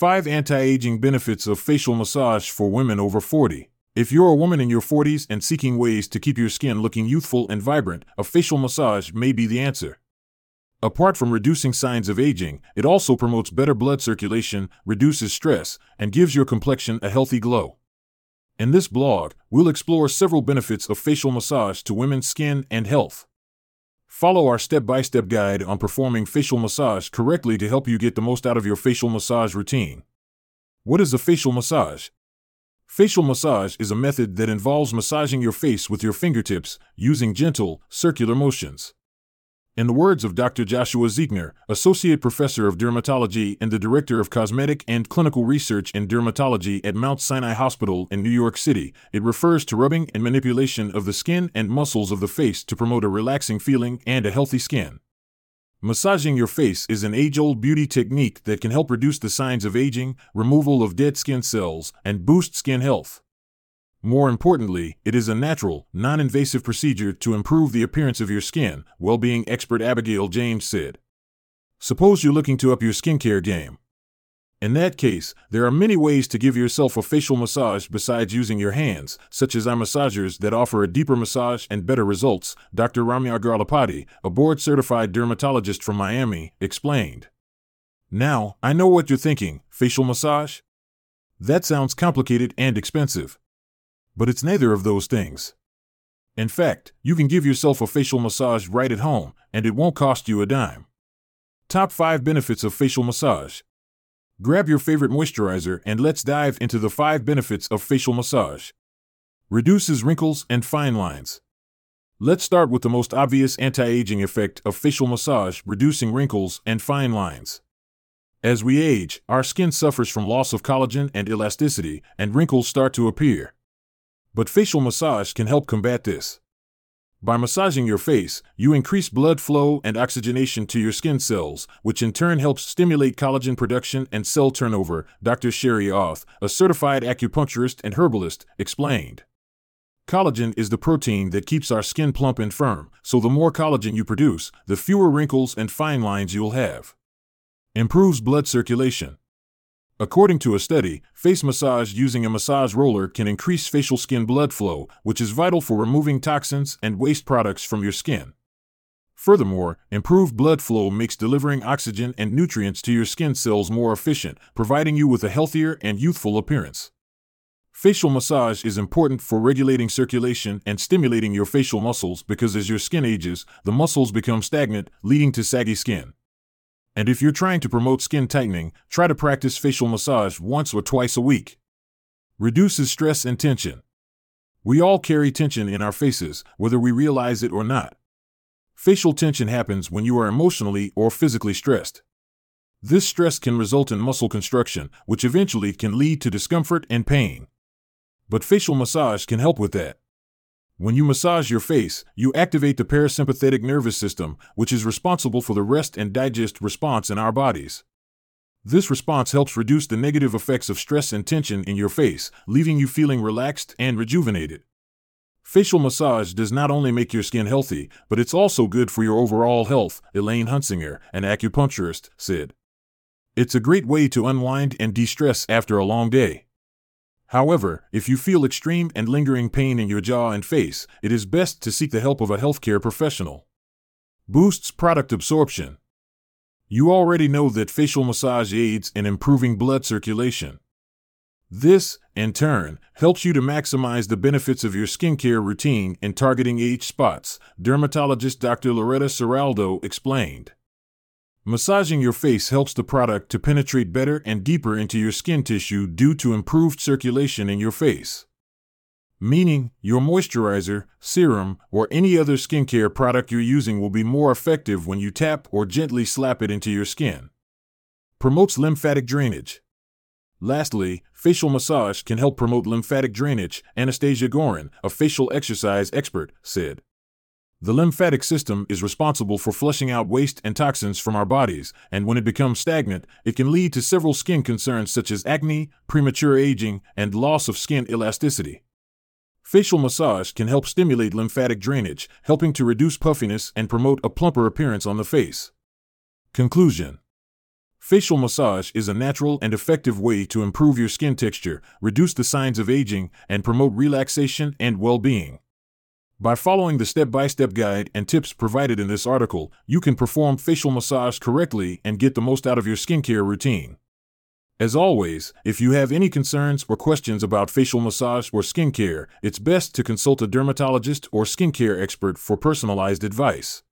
5 Anti Aging Benefits of Facial Massage for Women Over 40. If you're a woman in your 40s and seeking ways to keep your skin looking youthful and vibrant, a facial massage may be the answer. Apart from reducing signs of aging, it also promotes better blood circulation, reduces stress, and gives your complexion a healthy glow. In this blog, we'll explore several benefits of facial massage to women's skin and health. Follow our step by step guide on performing facial massage correctly to help you get the most out of your facial massage routine. What is a facial massage? Facial massage is a method that involves massaging your face with your fingertips using gentle, circular motions. In the words of Dr. Joshua Zeichner, Associate Professor of Dermatology and the Director of Cosmetic and Clinical Research in Dermatology at Mount Sinai Hospital in New York City, it refers to rubbing and manipulation of the skin and muscles of the face to promote a relaxing feeling and a healthy skin. Massaging your face is an age old beauty technique that can help reduce the signs of aging, removal of dead skin cells, and boost skin health. More importantly, it is a natural, non invasive procedure to improve the appearance of your skin, well being expert Abigail James said. Suppose you're looking to up your skincare game. In that case, there are many ways to give yourself a facial massage besides using your hands, such as eye massagers that offer a deeper massage and better results, Dr. Ramya Garlapati, a board certified dermatologist from Miami, explained. Now, I know what you're thinking facial massage? That sounds complicated and expensive. But it's neither of those things. In fact, you can give yourself a facial massage right at home, and it won't cost you a dime. Top 5 benefits of facial massage. Grab your favorite moisturizer and let's dive into the 5 benefits of facial massage. Reduces wrinkles and fine lines. Let's start with the most obvious anti aging effect of facial massage reducing wrinkles and fine lines. As we age, our skin suffers from loss of collagen and elasticity, and wrinkles start to appear. But facial massage can help combat this. By massaging your face, you increase blood flow and oxygenation to your skin cells, which in turn helps stimulate collagen production and cell turnover, Dr. Sherry Oth, a certified acupuncturist and herbalist, explained. Collagen is the protein that keeps our skin plump and firm, so the more collagen you produce, the fewer wrinkles and fine lines you'll have. Improves blood circulation. According to a study, face massage using a massage roller can increase facial skin blood flow, which is vital for removing toxins and waste products from your skin. Furthermore, improved blood flow makes delivering oxygen and nutrients to your skin cells more efficient, providing you with a healthier and youthful appearance. Facial massage is important for regulating circulation and stimulating your facial muscles because as your skin ages, the muscles become stagnant, leading to saggy skin. And if you're trying to promote skin tightening, try to practice facial massage once or twice a week. Reduces stress and tension. We all carry tension in our faces, whether we realize it or not. Facial tension happens when you are emotionally or physically stressed. This stress can result in muscle constriction, which eventually can lead to discomfort and pain. But facial massage can help with that. When you massage your face, you activate the parasympathetic nervous system, which is responsible for the rest and digest response in our bodies. This response helps reduce the negative effects of stress and tension in your face, leaving you feeling relaxed and rejuvenated. Facial massage does not only make your skin healthy, but it's also good for your overall health, Elaine Hunsinger, an acupuncturist, said. It's a great way to unwind and de stress after a long day. However, if you feel extreme and lingering pain in your jaw and face, it is best to seek the help of a healthcare professional. Boosts product absorption. You already know that facial massage aids in improving blood circulation. This, in turn, helps you to maximize the benefits of your skincare routine in targeting age spots, dermatologist Dr. Loretta Ciraldo explained. Massaging your face helps the product to penetrate better and deeper into your skin tissue due to improved circulation in your face. Meaning, your moisturizer, serum, or any other skincare product you're using will be more effective when you tap or gently slap it into your skin. Promotes lymphatic drainage. Lastly, facial massage can help promote lymphatic drainage, Anastasia Gorin, a facial exercise expert, said. The lymphatic system is responsible for flushing out waste and toxins from our bodies, and when it becomes stagnant, it can lead to several skin concerns such as acne, premature aging, and loss of skin elasticity. Facial massage can help stimulate lymphatic drainage, helping to reduce puffiness and promote a plumper appearance on the face. Conclusion Facial massage is a natural and effective way to improve your skin texture, reduce the signs of aging, and promote relaxation and well being. By following the step by step guide and tips provided in this article, you can perform facial massage correctly and get the most out of your skincare routine. As always, if you have any concerns or questions about facial massage or skincare, it's best to consult a dermatologist or skincare expert for personalized advice.